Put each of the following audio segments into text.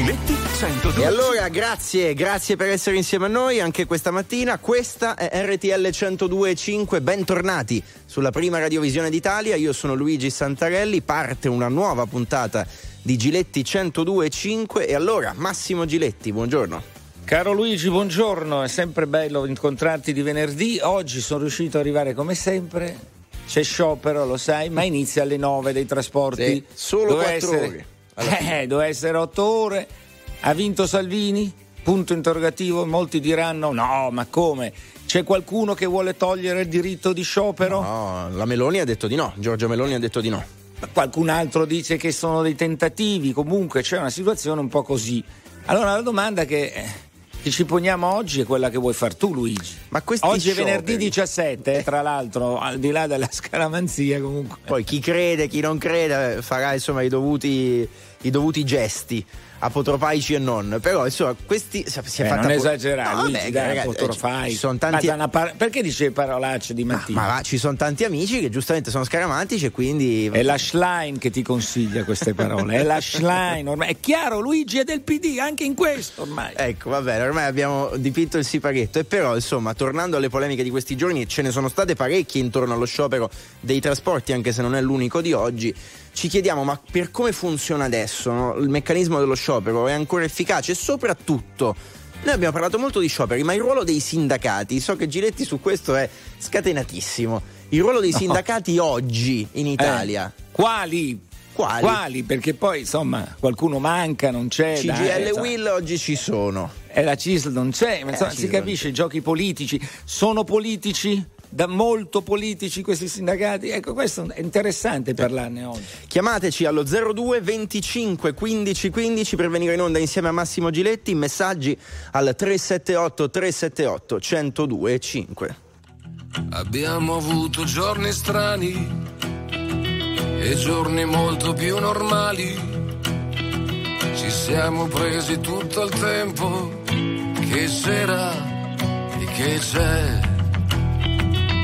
Giletti 102. E allora grazie, grazie per essere insieme a noi anche questa mattina. Questa è RTL 102.5, bentornati sulla prima radiovisione d'Italia. Io sono Luigi Santarelli, parte una nuova puntata di Giletti 102.5 e allora Massimo Giletti, buongiorno. Caro Luigi, buongiorno, è sempre bello incontrarti di venerdì. Oggi sono riuscito ad arrivare come sempre. C'è sciopero, lo sai, ma inizia alle 9 dei trasporti. Sì, solo Doveva 4 essere- ore. Eh, doveva essere 8 ore. Ha vinto Salvini? Punto interrogativo. Molti diranno: no, ma come? C'è qualcuno che vuole togliere il diritto di sciopero? No, la Meloni ha detto di no, Giorgia Meloni ha detto di no. Qualcun altro dice che sono dei tentativi. Comunque c'è una situazione un po' così. Allora la domanda che, eh, che ci poniamo oggi è quella che vuoi far tu, Luigi. Ma Oggi è venerdì 17, eh, tra l'altro, al di là della scaramanzia comunque. Poi chi crede, chi non crede farà insomma i dovuti, i dovuti gesti apotropaici e non. Però insomma questi si è Eh, fatta non po- esagerare, No, Luigi, dai, ragazzi, sono Ma tanti una par- perché dice parolacce di Ma, mattina? ma va, ci sono tanti amici che giustamente sono scaramantici e quindi È la Schlein che ti consiglia queste parole, è la Schlein, ormai. È chiaro, Luigi è del PD, anche in questo ormai. Ecco, va bene, ormai abbiamo dipinto il siparietto. E però, insomma, tornando alle polemiche di questi giorni, ce ne sono state parecchie intorno allo sciopero dei trasporti, anche se non è l'unico di oggi. Ci chiediamo, ma per come funziona adesso no? il meccanismo dello sciopero? È ancora efficace? E soprattutto, noi abbiamo parlato molto di scioperi, ma il ruolo dei sindacati, so che Giletti su questo è scatenatissimo. Il ruolo dei sindacati oggi in Italia. Eh, quali? Quali? Perché poi, insomma, qualcuno manca, non c'è. dai, CGL insomma. Will oggi ci sono. E la CISL non c'è, ma insomma, Eh, si capisce, i giochi politici. Sono politici? Da molto politici questi sindacati? Ecco, questo è interessante parlarne oggi. Chiamateci allo 02 25 15 15 per venire in onda insieme a Massimo Giletti. Messaggi al 378 378 102 5. Abbiamo avuto giorni strani e giorni molto più normali. Ci siamo presi tutto il tempo che c'era e che c'è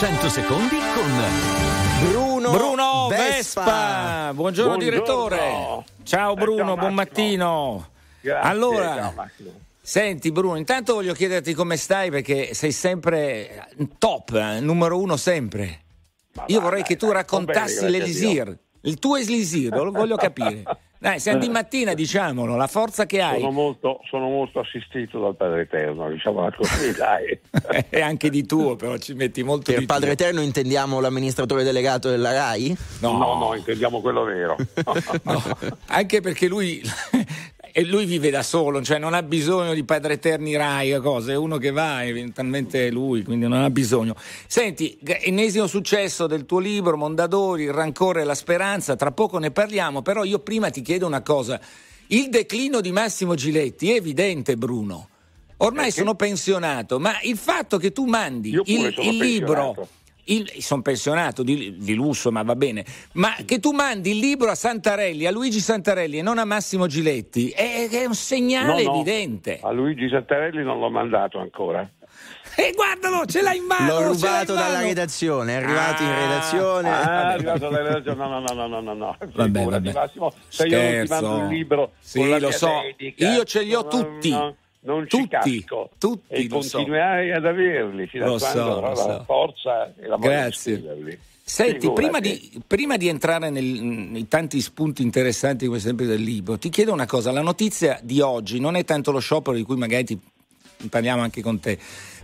300 secondi con Bruno, Bruno Vespa. Vespa. Buongiorno, Buongiorno. direttore. Ciao Bruno, Ciao, buon mattino. Grazie, allora, ciao, senti Bruno, intanto voglio chiederti come stai perché sei sempre top, eh, numero uno sempre. Ma Io va, vorrei dai, che tu dai, raccontassi bene, l'elisir, il tuo elisir, lo voglio capire. Dai, siamo di mattina, diciamolo, la forza che hai. Sono molto, sono molto assistito dal Padre Eterno, diciamola così, dai. E anche di tuo, però ci metti molto Per di Padre tuo. Eterno intendiamo l'amministratore delegato della RAI? No, No, no, intendiamo quello vero. No, anche perché lui, e lui vive da solo, cioè non ha bisogno di padre eterni Rai o cose, è uno che va, eventualmente lui, quindi non ha bisogno. Senti, ennesimo successo del tuo libro, Mondadori, il rancore e la speranza, tra poco ne parliamo, però io prima ti chiedo una cosa, il declino di Massimo Giletti è evidente Bruno. Ormai sono pensionato, ma il fatto che tu mandi il, il libro. Sono pensionato di, di lusso, ma va bene. Ma che tu mandi il libro a Santarelli, a Luigi Santarelli e non a Massimo Giletti è, è un segnale No, no, evidente. A Luigi Santarelli non l'ho mandato ancora. E guardalo, ce l'hai in mano! L'ho rubato in dalla mano. redazione, è arrivato in Ah, redazione. Ah, è arrivato dalla redazione. No, no, no, no, no, no. Vabbè, vabbè. Massimo, se io non ti mando un libro Sì, con la lo mia so. dedica, Io ce li ho no, tutti. no, non ci Tutti, casco. tutti, e lo so. continuerai ad averli fino Lo a quando so, lo la so. forza e la Grazie. Senti, prima di, prima di entrare nel- nei tanti spunti interessanti come sempre del libro, ti chiedo una cosa, la notizia di oggi non è tanto lo sciopero di cui magari ti parliamo anche con te,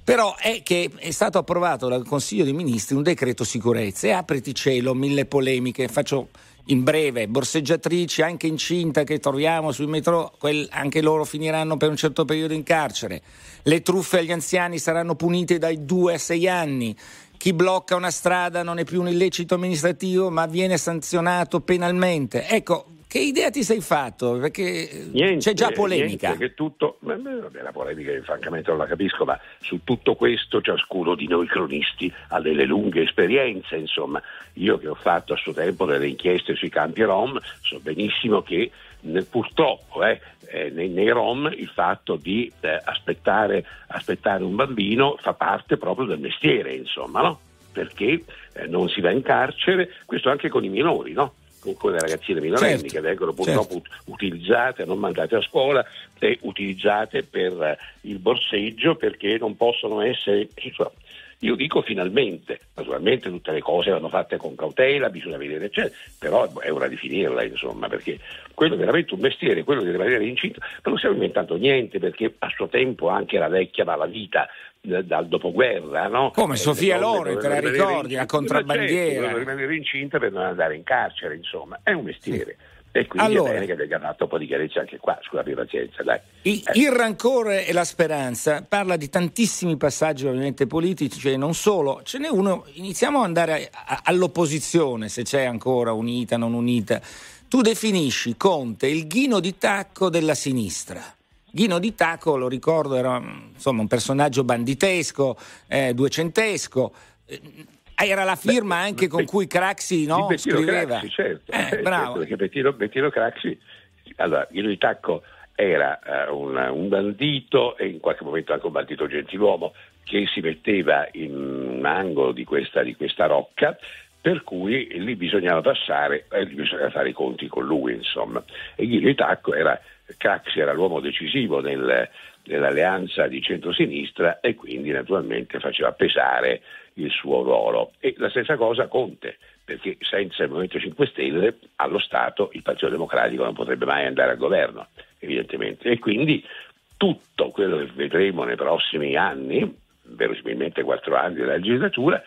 però è che è stato approvato dal Consiglio dei Ministri un decreto sicurezza e apriti cielo, mille polemiche, faccio in breve, borseggiatrici anche incinta che troviamo sui metro, quel- anche loro finiranno per un certo periodo in carcere, le truffe agli anziani saranno punite dai 2 a 6 anni, chi blocca una strada non è più un illecito amministrativo ma viene sanzionato penalmente. Ecco, che idea ti sei fatto? Perché Niente, c'è già polemica. niente, che tutto, beh, la polemica francamente non la capisco, ma su tutto questo ciascuno di noi cronisti ha delle lunghe esperienze, insomma. Io che ho fatto a suo tempo delle inchieste sui campi Rom, so benissimo che purtroppo eh, eh, nei, nei Rom il fatto di eh, aspettare, aspettare un bambino fa parte proprio del mestiere, insomma, no? Perché eh, non si va in carcere, questo anche con i minori, no? Con, con le ragazzine minorenni Certo, che vengono purtroppo certo. ut- utilizzate, non mandate a scuola e utilizzate per eh, il borseggio perché non possono essere. insomma, io dico finalmente, naturalmente tutte le cose vanno fatte con cautela, bisogna vedere, eccetera, però è ora di finirla, insomma, perché quello è veramente un mestiere, quello di rimanere incinta, non stiamo inventando niente, perché a suo tempo anche la vecchia malavita eh, dal dopoguerra, no? Come Eh, Sofia Loren, te la ricordi, la incinte, contrabbandiera. ma certo, rimanere incinta per non andare in carcere, insomma, è un mestiere. E quindi Allora. è bene che venga dato un po' di chiarezza anche qua, scusate pazienza, dai. Il, Eh. il rancore e la speranza parla di tantissimi passaggi ovviamente politici, cioè non solo, ce n'è uno, iniziamo ad andare a- all'opposizione, se c'è ancora unita, non unita. Tu definisci Conte il ghino di tacco della sinistra. Ghino di Tacco, lo ricordo, era insomma, un personaggio banditesco, eh, duecentesco. Eh, Era la firma anche con Beh, cui Craxi no, scriveva. Craxi, certo, Eh, certo, bravo. perché Bettino, Bettino Craxi, allora, Guido di Tacco era eh, un, un bandito e in qualche momento anche un bandito gentiluomo che si metteva in un angolo di questa, di questa rocca per cui lì bisognava passare e bisognava fare i conti con lui, insomma. E Guido di Tacco era, Craxi era l'uomo decisivo nel- nell'alleanza di centrosinistra e quindi naturalmente faceva pesare il suo ruolo. E la stessa cosa Conte, perché senza il Movimento 5 Stelle allo Stato il Partito Democratico non potrebbe mai andare al governo, evidentemente. E quindi tutto quello che vedremo nei prossimi anni, verosimilmente quattro anni della legislatura,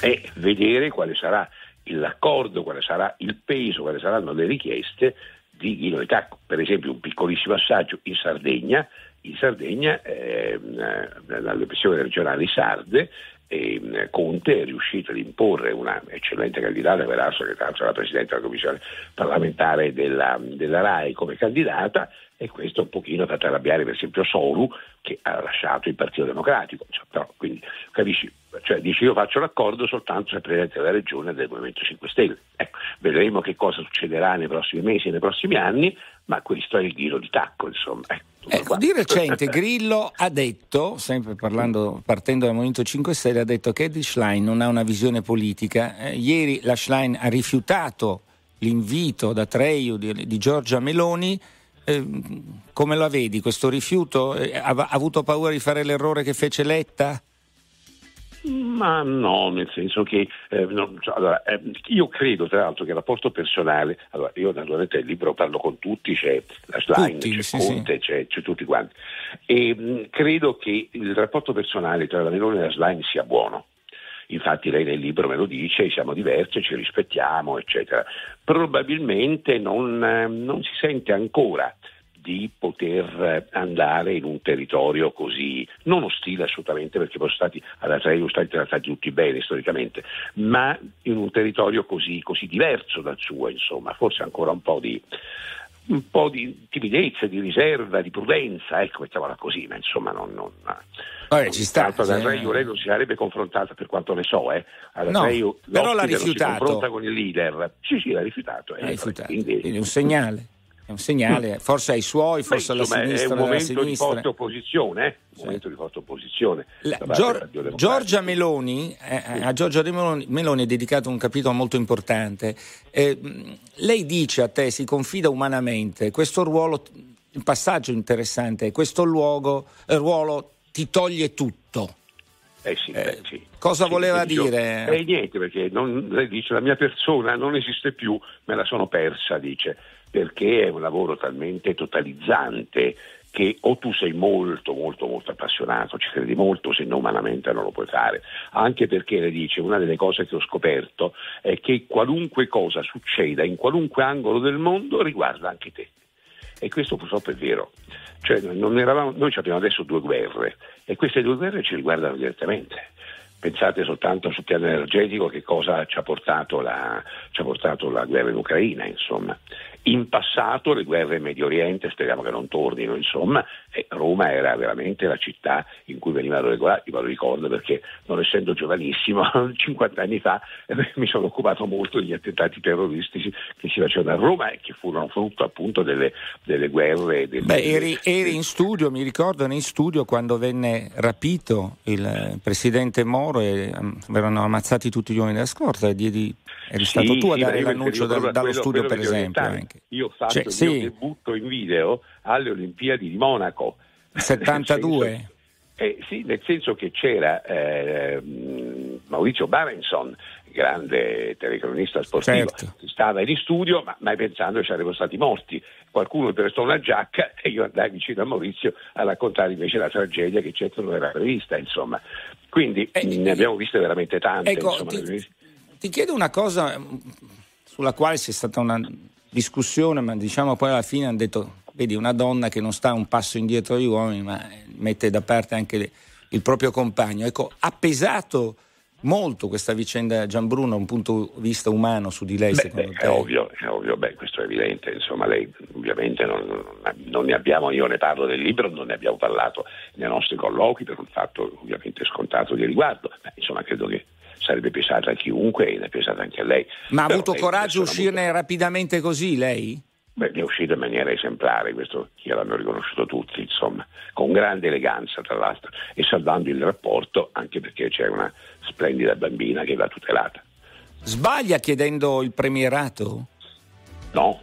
è vedere quale sarà l'accordo, quale sarà il peso, quali saranno le richieste di Tacco. Per esempio un piccolissimo assaggio in Sardegna, in Sardegna ehm, eh, nelle pressioni regionali sarde ehm, Conte è riuscito ad imporre una eccellente candidata, peraltro che l'altro era Presidente della Commissione parlamentare della, della RAI come candidata e questo un pochino ha fatto arrabbiare per esempio Solu che ha lasciato il Partito Democratico. Cioè, però, quindi capisci, cioè, dice io faccio l'accordo soltanto se Presidente della Regione del Movimento 5 Stelle. Ecco, vedremo che cosa succederà nei prossimi mesi e nei prossimi anni, ma questo è il ghiro di tacco, insomma. Eh, ecco, di recente Grillo ha detto, sempre parlando, partendo dal Movimento 5 Stelle, ha detto che Eddie Schlein non ha una visione politica. Eh, ieri la Schlein ha rifiutato l'invito da Treiu di, di Giorgia Meloni. Eh, come la vedi questo rifiuto? Eh, ha, ha avuto paura di fare l'errore che fece Letta? Ma no, nel senso che eh, no, cioè, allora, eh, io credo tra l'altro che il rapporto personale, allora io naturalmente il libro parlo con tutti, c'è la slide, tutti, c'è sì, Conte, sì. C'è, c'è, tutti quanti e mh, credo che il rapporto personale tra la Meloni e la slime sia buono. Infatti lei nel libro me lo dice, siamo diversi, ci rispettiamo, eccetera. Probabilmente non, eh, non si sente ancora di poter andare in un territorio così, non ostile assolutamente perché sono stati alla Treio stati trattati tutti bene storicamente, ma in un territorio così, così diverso dal suo, insomma, forse ancora un po' di un po' di timidezza, di riserva, di prudenza, ecco, mettiamola così, ma insomma non... non Vabbè, ci sta. Tanto da Reio lei non si sarebbe confrontata per quanto ne so, eh. Alla no, però l'ha rifiutato. Si confronta con il leader. Sì, sì, l'ha rifiutato. Eh, l'ha rifiutato. Quindi, quindi un segnale un segnale, forse ai suoi, forse Beh, insomma, alla sinistra. È un momento di forte opposizione, eh? un momento di forte opposizione. La, Gior- Giorgia Meloni, eh, sì. a Giorgia Meloni, Meloni, è dedicato un capitolo molto importante. Eh, lei dice a te, si confida umanamente, questo ruolo, il passaggio interessante, questo luogo, eh, ruolo ti toglie tutto. Eh sì, eh, sì. Cosa sì, voleva dire? Eh, niente, perché non, lei dice la mia persona non esiste più, me la sono persa, dice perché è un lavoro talmente totalizzante che o tu sei molto molto molto appassionato, ci credi molto, se no umanamente non lo puoi fare, anche perché le dice una delle cose che ho scoperto è che qualunque cosa succeda in qualunque angolo del mondo riguarda anche te. E questo purtroppo è vero. Cioè, eravamo, noi abbiamo adesso due guerre e queste due guerre ci riguardano direttamente. Pensate soltanto sul piano energetico che cosa ci ha portato la, ci ha portato la guerra in Ucraina, insomma. In passato le guerre in Medio Oriente, speriamo che non tornino, insomma, e Roma era veramente la città in cui venivano regolati, me lo ricordo perché non essendo giovanissimo, 50 anni fa eh, mi sono occupato molto degli attentati terroristici che si facevano a Roma e che furono frutto appunto delle, delle guerre. Delle, Beh, eri, eri, in studio, mi ricordo, in studio quando venne rapito il presidente Moro e um, verranno ammazzati tutti gli uomini della scorta e diedi Eri sì, stato tu a dare l'annuncio da, dallo quello, studio, quello per esempio. Anche. Io ho fatto cioè, il sì. mio debutto in video alle Olimpiadi di Monaco. 72? Eh, sì, nel senso che c'era eh, Maurizio Barenson, grande telecronista sportivo, certo. stava in studio, ma mai pensando che sarebbero stati morti. Qualcuno prestò una giacca e io andai vicino a Maurizio a raccontare invece la tragedia che certo non era prevista, insomma. Quindi eh, ne abbiamo viste veramente tante. Ecco, insomma, ti, ti chiedo una cosa mm, sulla quale c'è stata una discussione, ma diciamo poi alla fine hanno detto, vedi, una donna che non sta un passo indietro agli uomini, ma mette da parte anche il proprio compagno. Ecco, ha pesato molto questa vicenda Gianbruno da un punto di vista umano su di lei, beh, secondo beh, te? È ovvio, è ovvio, beh, questo è evidente, insomma lei ovviamente non, non, ne abbiamo, io ne parlo del libro, non ne abbiamo parlato nei nostri colloqui per un fatto ovviamente scontato di riguardo, ma insomma credo che sarebbe pesata a chiunque e ne è pesata anche a lei. Ma ha avuto coraggio di uscirne avuto... rapidamente così lei? Beh, è uscito in maniera esemplare, questo gliel'hanno riconosciuto tutti, insomma, con grande eleganza tra l'altro e salvando il rapporto anche perché c'è una splendida bambina che va tutelata. Sbaglia chiedendo il premierato? No,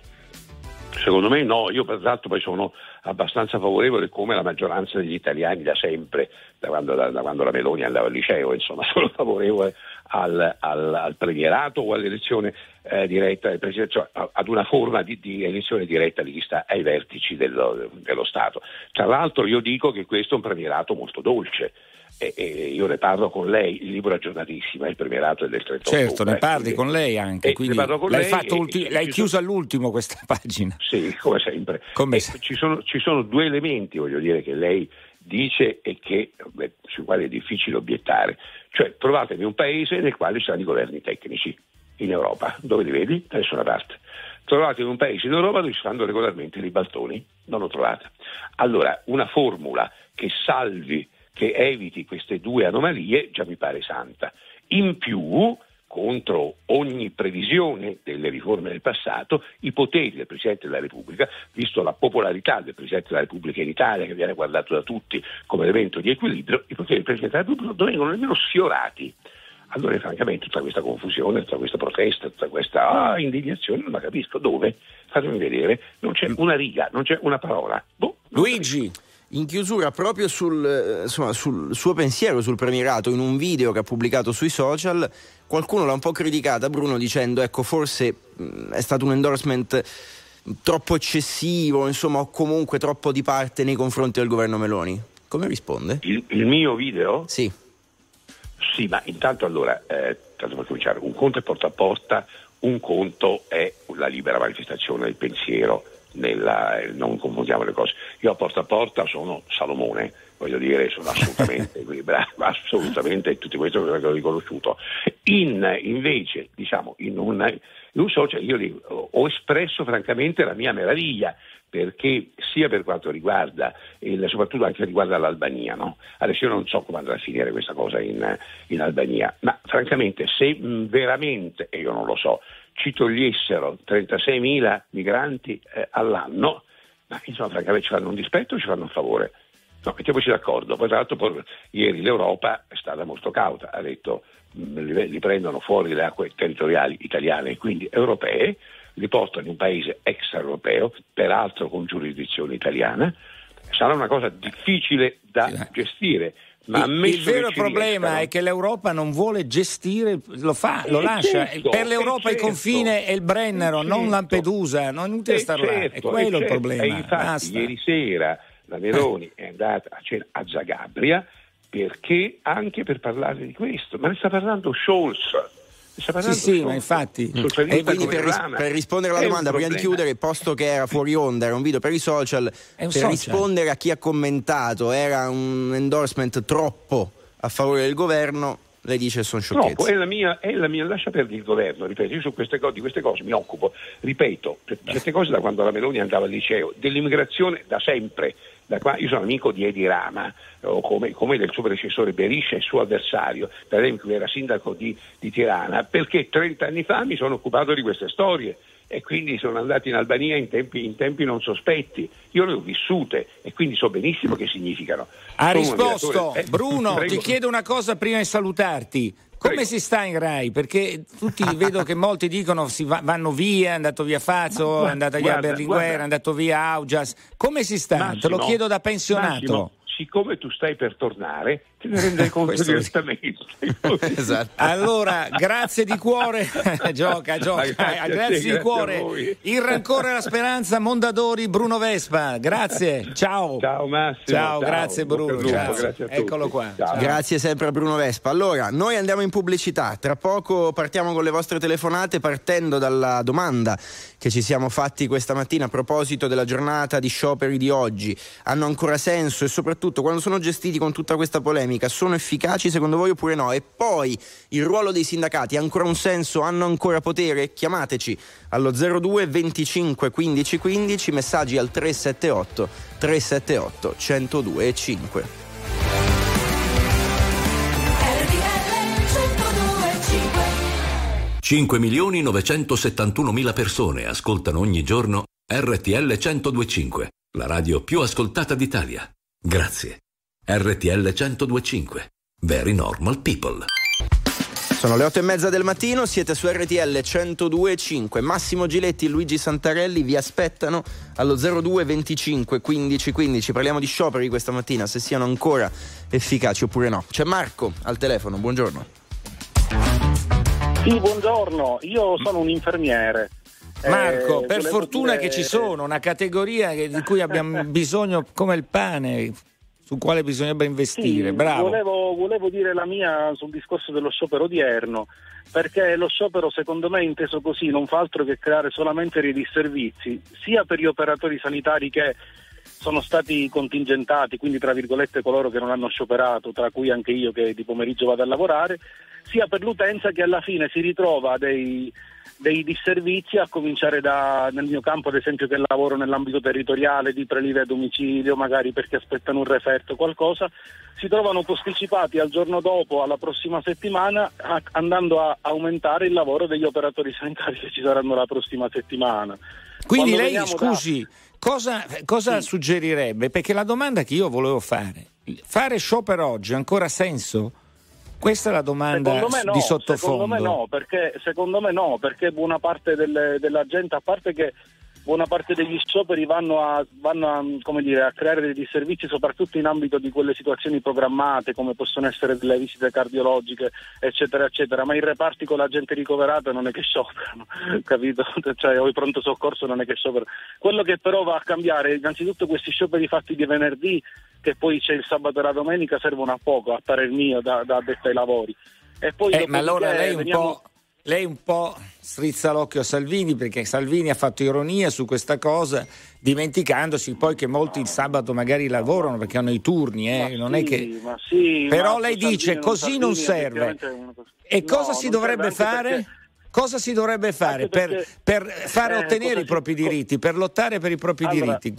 secondo me no, io per l'altro poi sono abbastanza favorevole come la maggioranza degli italiani da sempre, da quando, da, da quando la Meloni andava al liceo, insomma, sono favorevole al, al, al premierato o all'elezione eh, diretta del Presidente, cioè ad una forma di, di, elezione diretta di chi sta ai vertici dello, dello Stato. Tra l'altro io dico che questo è un premierato molto dolce, e, e io ne parlo con lei, il libro aggiornatissimo, il premierato è del 38 Certo, ne parli con lei anche, quindi l'hai, lei ulti- l'hai chiuso sono... all'ultimo questa pagina. Sì, come sempre. Come se... ci, sono, ci, sono, due elementi, voglio dire, che lei dice e che, beh, sui quali è difficile obiettare. Cioè, trovatemi un paese nel quale ci sono i governi tecnici in Europa, dove li vedi? Da nessuna parte. Trovatemi un paese in Europa dove ci fanno regolarmente i ribaltoni, non lo trovate. Allora, una formula che salvi che eviti queste due anomalie già mi pare santa. In più contro ogni previsione delle riforme del passato i poteri del Presidente della Repubblica, visto la popolarità del Presidente della Repubblica in Italia, che viene guardato da tutti come elemento di equilibrio, i poteri del Presidente della Repubblica non vengono nemmeno sfiorati. Allora, francamente, tutta questa confusione, tutta questa protesta, tutta questa ah, indignazione, non la capisco. Dove? Fatemi vedere. Non c'è una riga, non c'è una parola. Boh, Luigi. In chiusura, proprio sul, eh, insomma, sul, suo pensiero sul premierato, in un video che ha pubblicato sui social, qualcuno l'ha un po' criticata, Bruno, dicendo ecco, forse mh, è stato un endorsement troppo eccessivo, insomma, o comunque troppo di parte nei confronti del governo Meloni. Come risponde? Il, il mio video? Sì. Sì, ma intanto allora, eh, tanto per cominciare, un conto è porta a porta, un conto è la libera manifestazione del pensiero nella, non confondiamo le cose. Io a porta a porta sono Salomone, voglio dire, sono assolutamente bravo, assolutamente tutto questo che ho riconosciuto. In, invece, diciamo, in un, in un social io ho espresso francamente la mia meraviglia perché sia per quanto riguarda, il, soprattutto anche riguarda l'Albania, no? adesso io non so come andrà a finire questa cosa in, in Albania, ma francamente se veramente, e io non lo so, ci togliessero 36.000 migranti eh, all'anno, ma insomma francamente ci fanno un dispetto o ci fanno un favore? No, mettiamoci d'accordo. Poi tra l'altro poi, ieri l'Europa è stata molto cauta, ha detto li, li prendono fuori le acque territoriali italiane e quindi europee, li portano in un paese extraeuropeo, peraltro con giurisdizione italiana. Sarà una cosa difficile da gestire. Il, il vero problema riescano... è che l'Europa non vuole gestire, lo fa, lo lascia. Certo, per l'Europa certo, il confine è il Brennero, certo, non Lampedusa, non inutile star là. È quello il problema. E infatti ieri sera la Meloni è andata a cena a Zagabria perché anche per parlare di questo, ma ne sta parlando Scholz. Sì, sì, ma infatti. E quindi per, ris- per, rispondere alla domanda, prima di chiudere, posto che era fuori onda, era un video per i social, per social. rispondere a chi ha commentato, era un endorsement troppo a favore del governo, lei dice sono sciocchezze. Troppo, è la mia, è la mia, lascia perdere il governo, ripeto, io su queste cose, di queste cose mi occupo, ripeto, queste cose da quando la Meloni andava al liceo, dell'immigrazione da sempre, da qua, io sono amico di Edi Rama, come, come, del suo predecessore Beriscia, il suo avversario, per esempio era sindaco di, di Tirana, perché 30 anni fa mi sono occupato di queste storie e quindi sono andato in Albania in tempi, in tempi, non sospetti. Io le ho vissute e quindi so benissimo che significano. Ha risposto. Eh, Bruno, prego. ti chiedo una cosa prima di salutarti. Come Prego. si sta in Rai? Perché tutti vedo che molti dicono si va, vanno via, è andato via Fazzo, è andata via guarda, Berlinguer, guarda. è andato via Augias. Come si sta? Massimo, Te lo chiedo da pensionato. Massimo, siccome tu stai per tornare, te ne rendrai conto direttamente. esatto. Allora, grazie di cuore, gioca, gioca, grazie, grazie te, di cuore. Il rancore e la speranza, Mondadori, Bruno Vespa, grazie, ciao. Ciao Massimo. Ciao, ciao. grazie Bruno. Grazie. grazie Eccolo qua. Ciao. Grazie sempre a Bruno Vespa. Allora, noi andiamo in pubblicità, tra poco partiamo con le vostre telefonate partendo dalla domanda che ci siamo fatti questa mattina a proposito della giornata di scioperi di oggi. Hanno ancora senso e soprattutto quando sono gestiti con tutta questa polemica sono efficaci secondo voi oppure no? E poi il ruolo dei sindacati ha ancora un senso? Hanno ancora potere? Chiamateci allo 02 25 15 15, messaggi al 378 378 102 e 5. 5 milioni 971 mila persone ascoltano ogni giorno RTL 1025, la radio più ascoltata d'Italia. Grazie. RTL 1025. Very normal people. Sono le otto e mezza del mattino, siete su RTL 1025. Massimo Giletti e Luigi Santarelli vi aspettano allo 02 25 15 15. Parliamo di scioperi questa mattina, se siano ancora efficaci oppure no. C'è Marco al telefono, buongiorno. Sì, buongiorno, io sono un infermiere. Marco, eh, per fortuna dire... che ci sono una categoria di cui abbiamo bisogno come il pane su quale bisognerebbe investire. Sì, Bravo. Volevo, volevo, dire la mia sul discorso dello sciopero odierno, perché lo sciopero secondo me inteso così non fa altro che creare solamente dei disservizi, sia per gli operatori sanitari che sono stati contingentati, quindi tra virgolette coloro che non hanno scioperato, tra cui anche io che di pomeriggio vado a lavorare, sia per l'utenza che alla fine si ritrova dei, dei disservizi, a cominciare da, nel mio campo ad esempio che lavoro nell'ambito territoriale di prelievi a domicilio, magari perché aspettano un referto o qualcosa, si trovano posticipati al giorno dopo, alla prossima settimana, a, andando a aumentare il lavoro degli operatori sanitari che ci saranno la prossima settimana. Quindi Quando lei, scusi, cosa, cosa suggerirebbe? Perché la domanda che io volevo fare, fare sciopero oggi ha ancora senso? Questa è la domanda no, di sottofondo. Secondo me no, perché, secondo me no, perché buona parte delle- della gente, a parte che buona parte degli scioperi vanno a, vanno a, come dire, a creare dei disservizi soprattutto in ambito di quelle situazioni programmate come possono essere delle visite cardiologiche eccetera eccetera, ma i reparti con la gente ricoverata non è che scioperano, capito? Cioè, o il pronto soccorso non è che scioperano. Quello che però va a cambiare, innanzitutto questi scioperi fatti di venerdì che poi c'è il sabato e la domenica servono a poco, a parer mio, da, da addetto ai lavori. E poi Eh, ma allora lei un, veniamo- po', lei un po' strizza l'occhio a Salvini perché Salvini ha fatto ironia su questa cosa dimenticandosi poi che molti il sabato magari lavorano perché hanno i turni, eh, non sì, è che... sì, Però lei Salvini dice non- così non Salvini serve. una cosa- E No, cosa si non dovrebbe serve perché- Cosa si dovrebbe fare Anche per, perché- per fare eh, ottenere i si- propri co- diritti, per lottare per i propri Allora, diritti?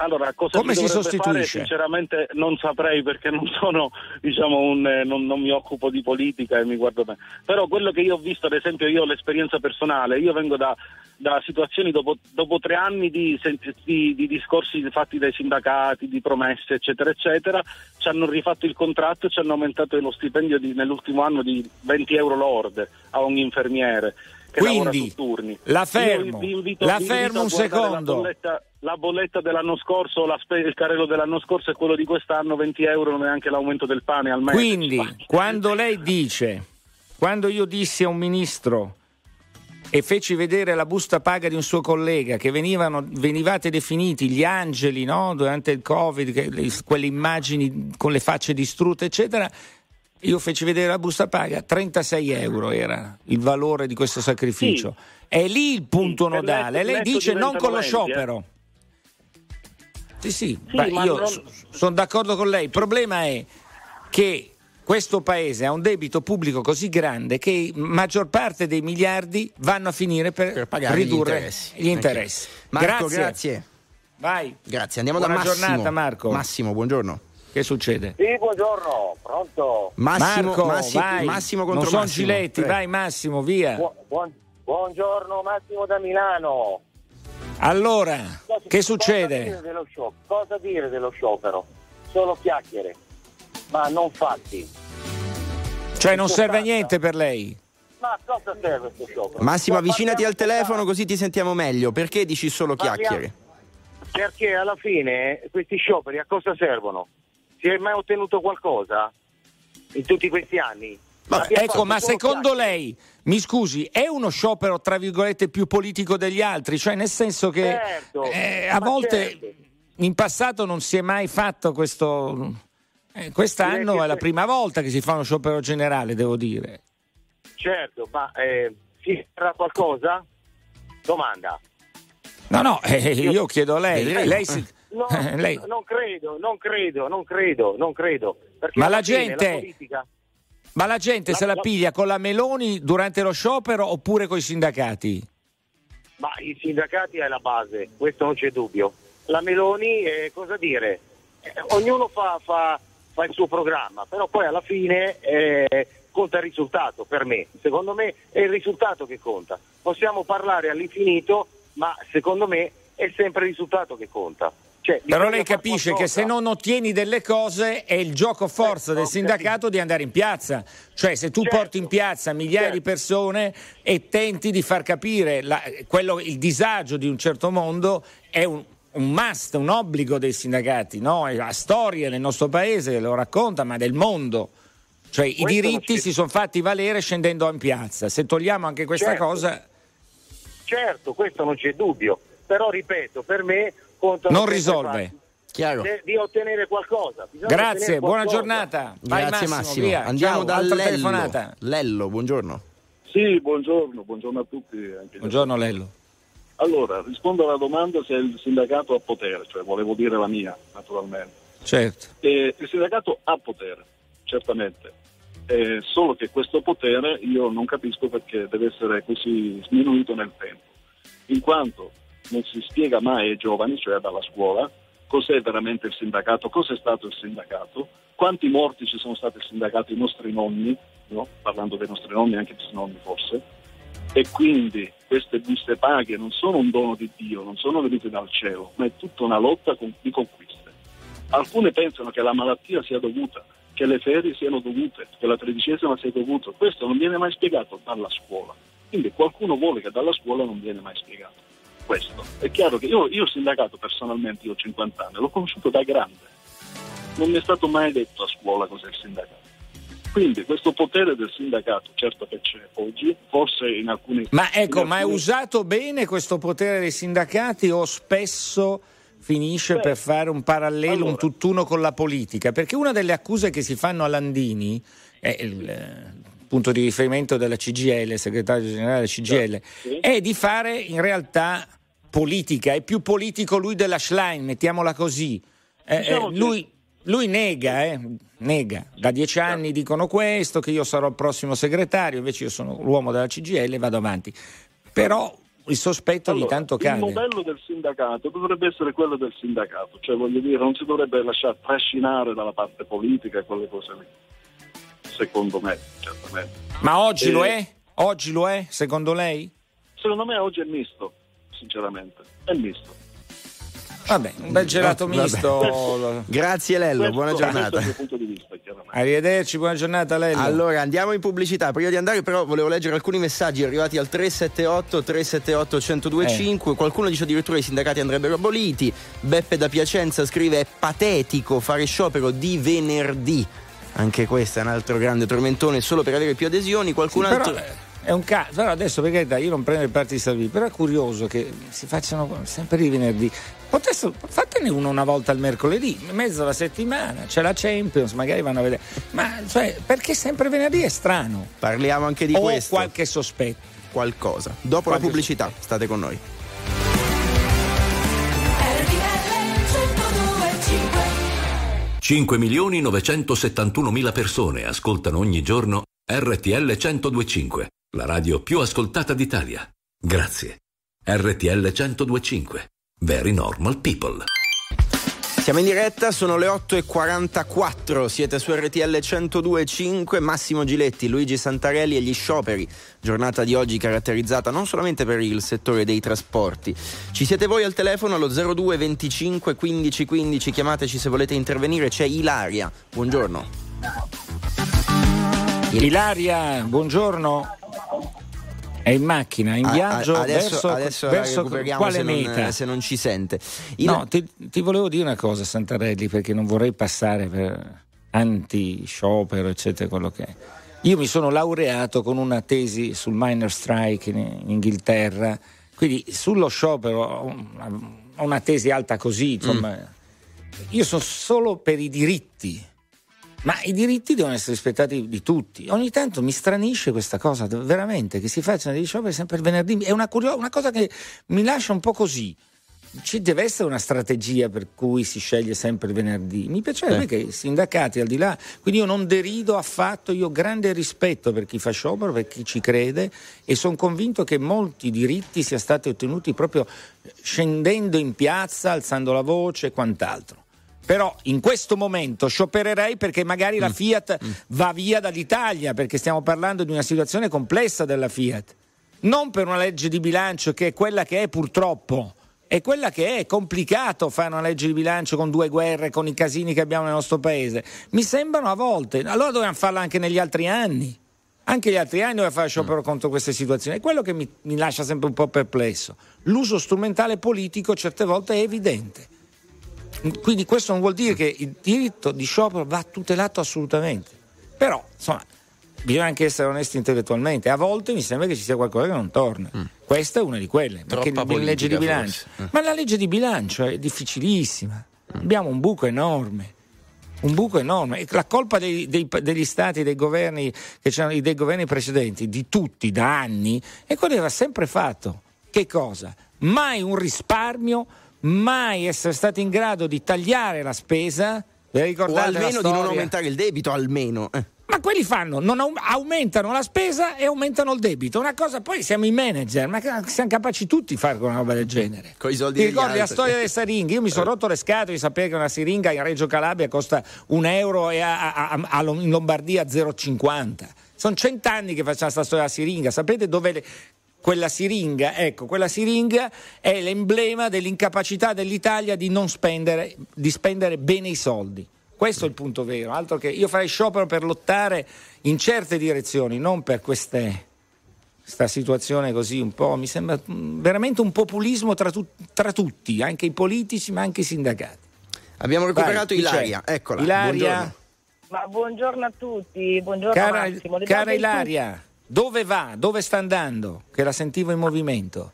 Allora, cosa Come si dovrebbe sostituisce? Fare, sinceramente non saprei perché non sono, diciamo, un, eh, non, non mi occupo di politica e mi guardo bene. Però quello che io ho visto, ad esempio, io ho l'esperienza personale, io vengo da, da situazioni dopo, dopo tre anni di, di- di discorsi fatti dai sindacati, di promesse, eccetera, eccetera, ci hanno rifatto il contratto e ci hanno aumentato lo stipendio di- nell'ultimo anno di 20 euro lorde a ogni infermiere. Che lavora Quindi, su turni. la Io fermo, vi invito- la fermo a un secondo. La bolletta, la bolletta dell'anno scorso, spe- il carrello dell'anno scorso e quello di quest'anno, 20 euro non è anche l'aumento del pane al mese. Quindi, quando lei dice, quando io dissi a un ministro e feci vedere la busta paga di un suo collega che venivano, venivate definiti gli angeli no? durante il Covid, che le- quelle immagini con le facce distrutte, eccetera. Io feci vedere la busta paga, 36 euro era il valore di questo sacrificio. È lì il punto Sì, nodale. Lei dice non con lo diventano 20, eh. Sì, sì, Sì, io non- sono d'accordo con lei. Il problema è che questo paese ha un debito pubblico così grande che maggior parte dei miliardi vanno a finire per, Per pagare gli ridurre interessi. gli interessi. Marco, grazie. grazie. Vai. Grazie, andiamo Buona da Massimo. giornata, Marco. Massimo, buongiorno. Che succede? Sì, buongiorno, pronto? Massimo, Marco, Massi- vai. Massimo contro non sono Massimo. Giletti, vai Massimo, via. Bu- buon- buongiorno Massimo da Milano. Allora, Cosa- che Cosa succede? dire, dello sciopero? cosa dire dello sciopero? Solo chiacchiere, ma non fatti. Cioè non serve niente per lei? Ma a cosa serve questo sciopero? Massimo, Ma avvicinati al telefono così ti sentiamo meglio. Perché dici solo chiacchiere? Perché alla fine questi scioperi a cosa servono? Si è mai ottenuto qualcosa in tutti questi anni? Abbiamo Ecco, ma secondo chiacchiere. lei, mi scusi, è uno sciopero tra virgolette più politico degli altri? Cioè nel senso che Certo, eh, a volte certo. in passato non si è mai fatto questo... eh, quest'anno è la prima volta che si fa uno sciopero generale, devo dire. Certo, ma eh, si sarà qualcosa? Domanda. No, no, eh, io chiedo a lei. Vedremo. lei si- No, eh, lei- non credo, non credo, non credo, non credo. Perché Ma la gente- politica- Ma la gente La- se la la- piglia con la Meloni durante lo sciopero oppure con i sindacati? ma i sindacati è la base, questo non c'è dubbio. La Meloni, eh, cosa dire? Eh, ognuno fa, fa- fa il suo programma, però poi alla fine eh, conta il risultato per me. Secondo me è il risultato che conta. Possiamo parlare all'infinito, ma secondo me è sempre il risultato che conta. Cioè, Però lei capisce che se non ottieni delle cose è il gioco forza Eh, del sindacato di andare in piazza. Cioè se tu Certo, porti in piazza migliaia certo. di persone e tenti di far capire la- quello- il disagio di un certo mondo è un, un must, un obbligo dei sindacati. No? È la storia del nostro paese lo racconta, ma del mondo. Cioè i Questo non diritti si sono fatti valere scendendo in piazza. Se togliamo anche questa Certo. cosa Certo, questo non c'è dubbio, però ripeto, per me non risolve. De- di ottenere qualcosa. Bisogna Grazie, ottenere buona qualcosa. giornata. Vai Grazie Massimo, Massimo. via. Andiamo da Lello. telefonata. Lello, buongiorno. Sì, buongiorno, buongiorno a tutti. Anche Buongiorno Lello. Allora, rispondo alla domanda se il sindacato ha potere, cioè volevo dire la mia, naturalmente. Certo. Eh, il sindacato ha potere, certamente, eh, solo che questo potere io non capisco perché deve essere così sminuito nel tempo, in quanto non si spiega mai ai giovani, cioè dalla scuola, cos'è veramente il sindacato, cos'è stato il sindacato, quanti morti ci sono stati il sindacato, i nostri nonni, no? parlando dei nostri nonni, anche dei nonni forse, e quindi queste buste paghe non sono un dono di Dio, non sono venute dal cielo, ma è tutta una lotta di conquiste. Alcune pensano che la malattia sia dovuta, che le ferie siano dovute, che la tredicesima sia dovuta. Questo non viene mai spiegato dalla scuola. Quindi qualcuno vuole che dalla scuola non viene mai spiegato. Questo. È chiaro che io, io sindacato personalmente, io ho 50 anni, l'ho conosciuto da grande. Non mi è stato mai detto a scuola cos'è il sindacato. Quindi questo potere del sindacato, certo che c'è oggi, forse in alcuni... Ma ecco, in ma è alcuni- usato bene questo potere dei sindacati o spesso finisce Beh, per fare un parallelo, un allora. tutt'uno con la politica? Perché una delle accuse che si fanno a Landini, è il eh, punto di riferimento della CGL, segretario generale della CGL, Sì. è di fare in realtà politica, è più politico lui della Schlein, mettiamola così. Eh, Diciamo eh, lui, lui nega, eh, nega, da dieci anni dicono questo, che io sarò il prossimo segretario, invece io sono l'uomo della CGL e vado avanti. Però il sospetto ogni Allora, tanto il cade. modello del sindacato dovrebbe essere quello del sindacato, cioè voglio dire, non si dovrebbe lasciare trascinare dalla parte politica e quelle cose lì. Secondo me, certamente. Ma oggi Eh, lo è? Oggi lo è, secondo lei? Secondo me oggi è misto, sinceramente. È misto. Vabbè, un bel gelato Vabbè. misto. Grazie Lello, Questo- buona giornata. vista. Arrivederci, buona giornata Lello. Allora andiamo in pubblicità. Prima di andare, però, volevo leggere alcuni messaggi arrivati al 378 378 1025. Qualcuno dice addirittura i sindacati andrebbero aboliti. Beppe da Piacenza scrive: È patetico fare sciopero di venerdì. Anche questo è un altro grande tormentone solo per avere più adesioni. Qualcun Sì, altro. però, eh, è un caso, però adesso per carità io non prendo il parte di Salvini, però è curioso che si facciano sempre i venerdì. Potessero, fatene uno una volta il mercoledì, mezzo alla settimana, c'è la Champions, magari vanno a vedere. Ma cioè, perché sempre venerdì è strano? Parliamo anche di Ho questo. qualche sospetto. Qualcosa. Dopo la Qualche pubblicità, state con noi. cinque 5 milioni 971 mila persone ascoltano ogni giorno RTL 1025, la radio più ascoltata d'Italia. Grazie. RTL 1025. Very normal people. Siamo in diretta, sono le 8.44, siete su RTL 102.5, Massimo Giletti, Luigi Santarelli e gli scioperi. Giornata di oggi caratterizzata non solamente per il settore dei trasporti. Ci siete voi al telefono allo 02 25 15 15, chiamateci se volete intervenire, c'è Ilaria. Buongiorno. Ilaria, buongiorno. È in macchina, in A- a- viaggio adesso verso, adesso verso quale se non, meta? se non ci sente. Il- No, ti, ti volevo dire una cosa, Santarelli, perché non vorrei passare per anti-sciopero, eccetera, quello che è. Io mi sono laureato con una tesi sul minor strike in, in Inghilterra, quindi sullo sciopero ho una, tesi alta così, insomma. Io sono solo per i diritti, ma i diritti devono essere rispettati di tutti. Ogni tanto mi stranisce questa cosa, veramente, che si facciano degli scioperi sempre il venerdì. È una, curio- una cosa che mi lascia un po' così. Ci deve essere una strategia per cui si sceglie sempre il venerdì. Mi piacerebbe Eh. che i sindacati, al di là, quindi io non derido affatto, io ho grande rispetto per chi fa sciopero, per chi ci crede e sono convinto che molti diritti siano stati ottenuti proprio scendendo in piazza, alzando la voce e quant'altro. Però in questo momento sciopererei perché magari la Fiat va via dall'Italia, perché stiamo parlando di una situazione complessa della Fiat. Non per una legge di bilancio che è quella che è purtroppo. È quella che è, è complicato fare una legge di bilancio con due guerre, con i casini che abbiamo nel nostro paese. Mi sembrano a volte. Allora dovevamo farla anche negli altri anni. Anche gli altri anni doveva fare sciopero contro queste situazioni. È quello che mi, mi lascia sempre un po' perplesso. L'uso strumentale politico certe volte è evidente. Quindi questo non vuol dire che il diritto di sciopero va tutelato assolutamente. Però, insomma, bisogna anche essere onesti intellettualmente. A volte mi sembra che ci sia qualcosa che non torna. Questa è una di quelle. Perché la legge di bilancio. Mm. Ma la legge di bilancio è difficilissima. Abbiamo un buco enorme. Un buco enorme. La colpa dei- dei- degli stati, dei governi, dei governi precedenti, di tutti, da anni, è quello che aveva sempre fatto. che cosa? Mai un risparmio, mai essere stati in grado di tagliare la spesa. O almeno di non aumentare il debito, almeno. Eh. Ma quelli fanno, non aumentano la spesa e aumentano il debito. Una cosa, poi siamo i manager, ma siamo capaci tutti di fare una roba del genere. Con i soldi Ti ricordi la storia delle siringhe? Io mi sono rotto le scatole di sapere che una siringa in Reggio Calabria costa un euro e a, a, a, in Lombardia 0,50. Sono cent'anni che facciamo questa storia della siringa. Sapete dove le, quella siringa, ecco, quella siringa è l'emblema dell'incapacità dell'Italia di non spendere, di spendere bene i soldi. Questo è il punto vero, altro che io farei sciopero per lottare in certe direzioni, non per queste questa situazione così un po', mi sembra veramente un populismo tra, tu, tra tutti, anche i politici ma anche i sindacati. Abbiamo recuperato Vai, Ilaria, eccola. Ilaria. Buongiorno. Ma buongiorno a tutti, buongiorno cara, Massimo. cara Ilaria, dove va? Dove sta andando? Che la sentivo in movimento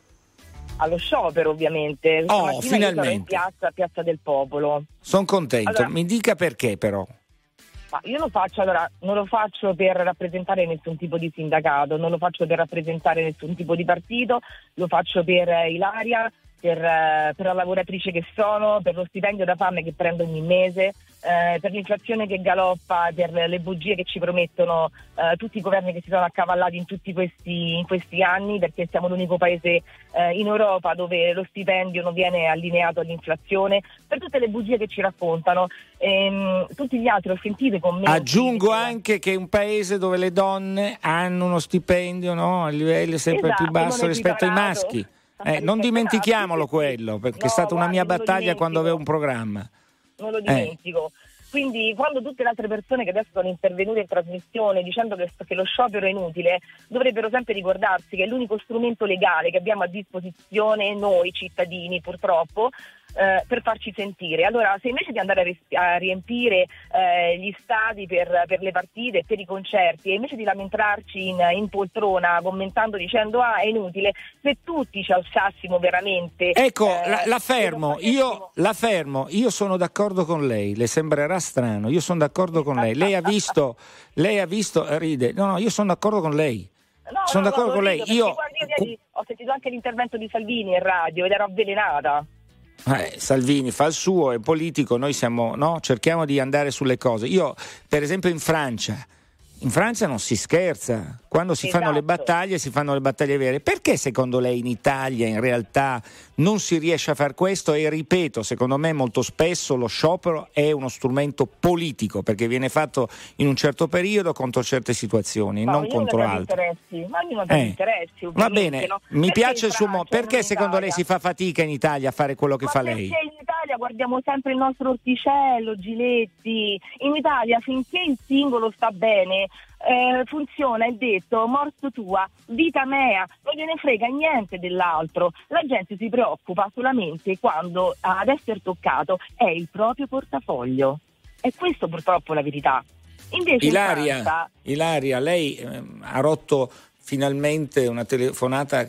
allo sciopero ovviamente. Oh, finalmente. in piazza, piazza del Popolo. Sono contento, allora, mi dica perché però. io lo faccio, allora, non lo faccio per rappresentare nessun tipo di sindacato, non lo faccio per rappresentare nessun tipo di partito, lo faccio per Ilaria, per, eh, per, la lavoratrice che sono, per lo stipendio da fame che prendo ogni mese, eh, per l'inflazione che galoppa, per le bugie che ci promettono eh, tutti i governi che si sono accavallati in tutti questi, in questi anni, perché siamo l'unico paese eh, in Europa dove lo stipendio non viene allineato all'inflazione, per tutte le bugie che ci raccontano. Ehm, tutti gli altri ho sentito con me. Aggiungo anche che è un paese dove le donne hanno uno stipendio no, a livello sempre esatto, più basso rispetto ai maschi. Eh, non dimentichiamolo quello, perché no, è stata una mia battaglia quando avevo un programma. Non lo dimentico. Eh. Quindi quando tutte le altre persone che adesso sono intervenute in trasmissione dicendo che, che, lo sciopero è inutile, dovrebbero sempre ricordarsi che è l'unico strumento legale che abbiamo a disposizione noi cittadini purtroppo eh, per farci sentire. Allora, se invece di andare a, ris- a riempire eh, gli stadi per, per, le partite, per i concerti, e invece di lamentarci in, in, poltrona commentando dicendo ah è inutile, se tutti ci alzassimo veramente... Ecco, eh, la, la, fermo, io, la fermo, io sono d'accordo con lei, le sembrerà strano, io sono d'accordo con lei, lei ha visto, lei ha visto, ride, no no, io sono d'accordo con lei. No, sono no, d'accordo con lei. Io... Guardi, ho sentito anche l'intervento di Salvini in radio ed ero avvelenata. Eh, Salvini fa il suo, è politico, noi siamo, no? cerchiamo di andare sulle cose. Io, per esempio, in Francia, in Francia non si scherza, quando si esatto. fanno le esatto. battaglie si fanno le battaglie vere. Perché secondo lei in Italia in realtà non si riesce a fare questo? E ripeto, secondo me molto spesso lo sciopero è uno strumento politico perché viene fatto in un certo periodo contro certe situazioni, ma non contro altre. Interessi, ma ognuno per eh. interessi. Va bene, no? mi perché piace il suo modo. Perché secondo lei si fa fatica in Italia a fare quello che ma fa lei? In guardiamo sempre il nostro orticello, Giletti. In Italia finché il singolo sta bene eh, funziona il detto morto tua, vita mea, non gliene frega niente dell'altro. La gente si preoccupa solamente quando ad essere toccato è il proprio portafoglio. E questo purtroppo è la verità. Invece Ilaria, Francia... Ilaria lei eh, ha rotto finalmente una telefonata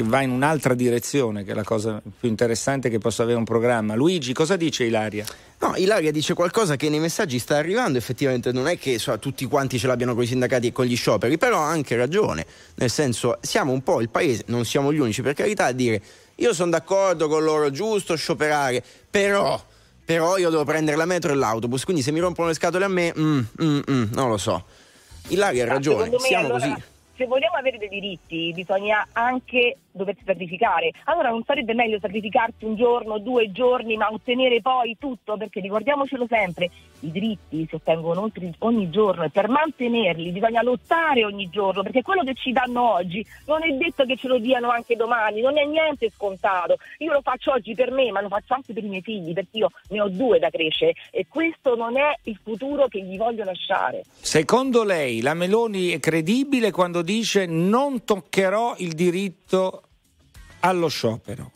che va in un'altra direzione, che è la cosa più interessante che possa avere un programma. Luigi, cosa dice Ilaria? No, Ilaria dice qualcosa che nei messaggi sta arrivando, effettivamente non è che so, tutti quanti ce l'abbiano con i sindacati e con gli scioperi, però ha anche ragione, nel senso siamo un po' il paese, non siamo gli unici per carità, a dire io sono d'accordo con loro, giusto scioperare, però, però io devo prendere la metro e l'autobus, quindi se mi rompono le scatole a me, mm, mm, mm, non lo so. Ilaria ha ragione, siamo allora... così se vogliamo avere dei diritti bisogna anche doversi sacrificare. Allora non sarebbe meglio sacrificarsi un giorno, due giorni, ma ottenere poi tutto? Perché ricordiamocelo sempre, i diritti si ottengono ogni giorno e per mantenerli bisogna lottare ogni giorno, perché quello che ci danno oggi non è detto che ce lo diano anche domani, non è niente scontato. Io lo faccio oggi per me, ma lo faccio anche per i miei figli, perché io ne ho due da crescere e questo non è il futuro che gli voglio lasciare. Secondo lei la Meloni è credibile quando dice non toccherò il diritto allo sciopero?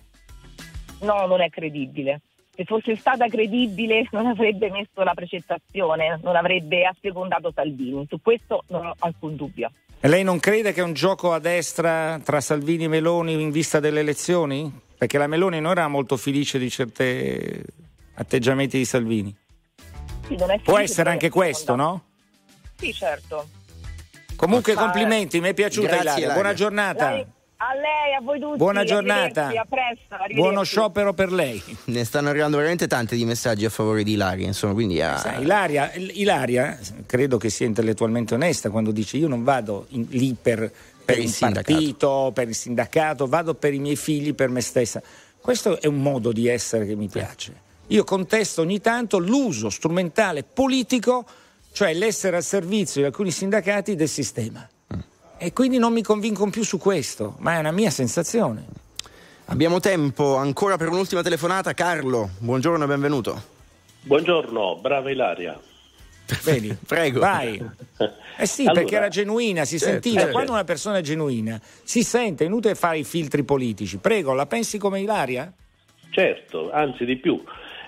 No, non è credibile. Se fosse stata credibile non avrebbe messo la precettazione, non avrebbe assecondato Salvini. Su questo non ho alcun dubbio. E lei non crede che è un gioco a destra tra Salvini e Meloni in vista delle elezioni? Perché la Meloni non era molto felice di certi atteggiamenti di Salvini. Sì, Può essere anche questo, no? Sì, certo. Comunque complimenti, mi è piaciuta Grazie, Ilaria. Buona giornata. La, A lei, a voi tutti. Buona giornata. A presto. Buono sciopero per lei. Ne stanno arrivando veramente tanti di messaggi a favore di Ilaria, insomma, quindi ah, Sai, Ilaria, Ilaria, credo che sia intellettualmente onesta quando dice io non vado in- lì per, per Per il partito, per il sindacato, vado per i miei figli, per me stessa. Questo è un modo di essere che mi piace. Io contesto ogni tanto l'uso strumentale politico, cioè l'essere al servizio di alcuni sindacati del sistema. E quindi non mi convincono più su questo, ma è una mia sensazione. abbiamo tempo ancora per un'ultima telefonata. Carlo, buongiorno e benvenuto. Buongiorno, brava Ilaria. Vedi? Prego. Vai. Eh sì, Allora- perché era genuina, si Certo, sentiva. certo. Quando una persona è genuina, si sente, è inutile fare i filtri politici. Prego, la pensi come Ilaria? Certo, anzi di più.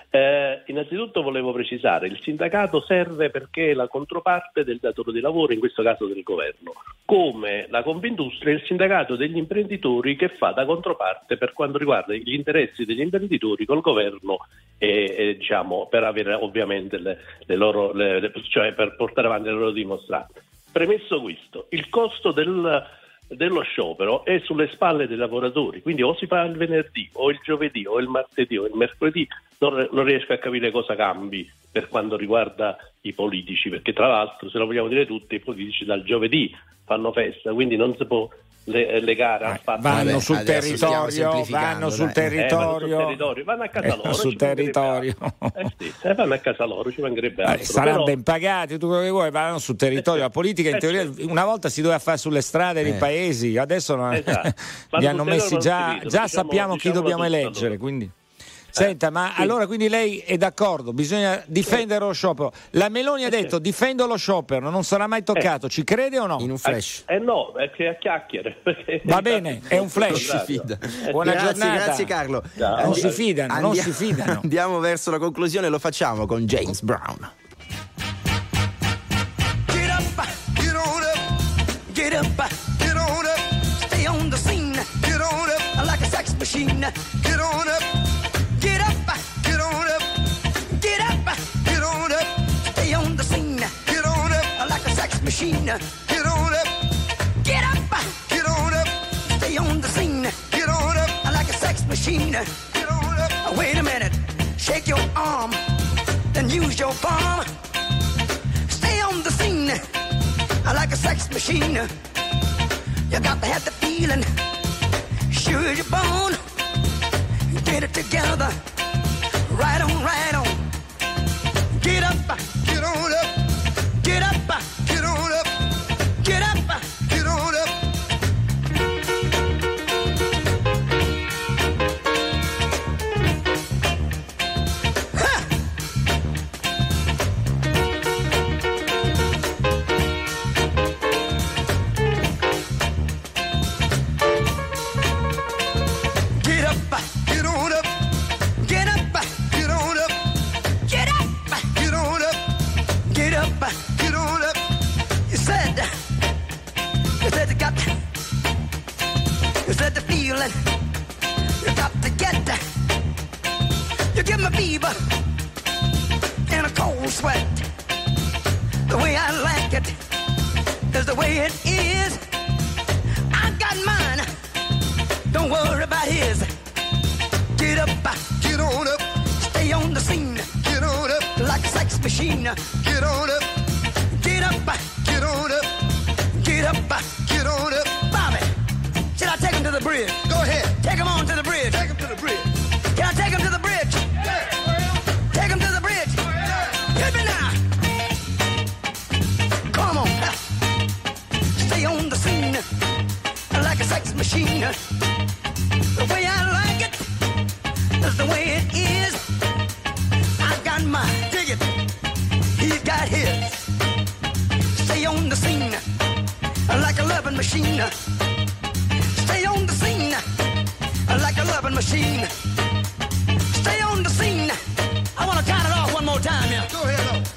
Eh, innanzitutto volevo precisare, il sindacato serve perché è la controparte del datore di lavoro, in questo caso del governo, come la Confindustria è il sindacato degli imprenditori che fa da controparte per quanto riguarda gli interessi degli imprenditori col governo e, e, diciamo, per avere ovviamente le, le loro, le- cioè per portare avanti le loro dimostranze. Premesso questo, il costo del, dello sciopero è sulle spalle dei lavoratori, quindi o si fa il venerdì o il giovedì o il martedì o il mercoledì, non, non riesco a capire cosa cambi per quanto riguarda i politici, perché tra l'altro, se lo vogliamo dire tutti, i politici dal giovedì fanno festa, quindi non si può le- legare al fatto Vanno vabbè, sul territorio, vanno sul dai. eh, vanno sul territorio. territorio, vanno a casa Eh, loro. sul territorio. Eh sì, eh, vanno a casa loro, ci mancherebbe Eh, altro. saranno però- ben pagati, tutto quello che vuoi, vanno sul territorio. La politica in Eh, teoria una volta si doveva fare sulle strade dei Eh. paesi, adesso Esatto. li hanno messi territorio già, già diciamo- sappiamo chi diciamolo dobbiamo eleggere. Quindi. Senta, ma allora quindi lei è d'accordo, bisogna difendere lo sciopero. La Meloni ha detto difendo lo sciopero, non sarà mai toccato, ci crede o no? In un flash. Eh no, è che a chiacchiere. perché- Va bene, è un flash. Si fida. Buona grazie, giornata. grazie Carlo. Ciao. Non si fidano, non Andia- si fidano. Andiamo verso la conclusione, lo facciamo con James Brown. Get up, get on up, get up, get on up, stay on the scene, get on up, like a sex machine, get on up, machine, get on up, get up, get on up, stay on the scene, get on up, I like a sex machine, get on up, wait a minute, shake your arm, then use your palm. Stay on the scene I like a sex machine. You got to have the feeling. Sure you're born. Get it together. Right on, right on. Get up, get on up. Loving machine. Stay on the scene like a loving machine. Stay on the scene. I want to count it off one more time here. Go ahead. You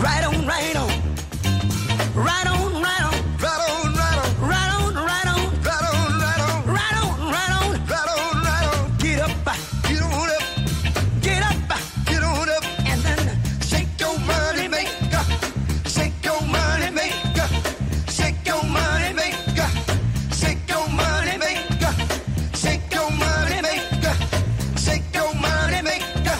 Right on, right on. Right on, right on. Right on, right on. Right on, right on. Right on, right on. Right on, right on. Get up, get on up. Get up, get on up. And then shake your money maker. Shake your money maker. Shake your money maker. Shake your money maker. Shake your money maker. Shake your money maker.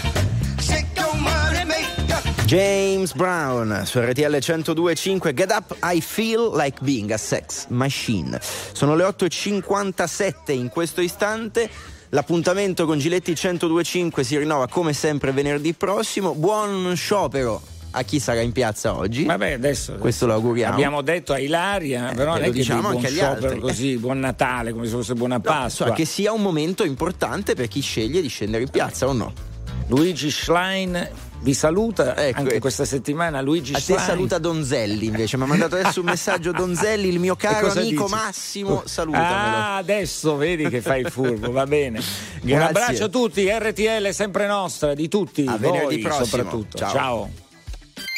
Shake your money maker. Jane. James Brown su RTL 102.5 Get Up I Feel Like Being a Sex Machine. Sono le 8.57 in questo istante. L'appuntamento con Giletti 102.5 si rinnova come sempre venerdì prossimo. Buon sciopero a chi sarà in piazza oggi. Vabbè, adesso, questo lo auguriamo. Abbiamo detto a Ilaria, però Eh, non è che diciamo buon anche sciopero altri. così, buon Natale, come se fosse buona No, Pasqua. insomma, che sia un momento importante per chi sceglie di scendere in piazza o no. Luigi Schlein vi saluta Ecco. anche questa settimana. Luigi a te Schlein. saluta Donzelli invece mi ha mandato adesso un messaggio Donzelli il mio caro amico dici? Massimo salutamelo Ah, adesso vedi che fai il furbo, va bene. Un Grazie. abbraccio a tutti, RTL sempre nostra, di tutti, A voi soprattutto. Ciao. Ciao.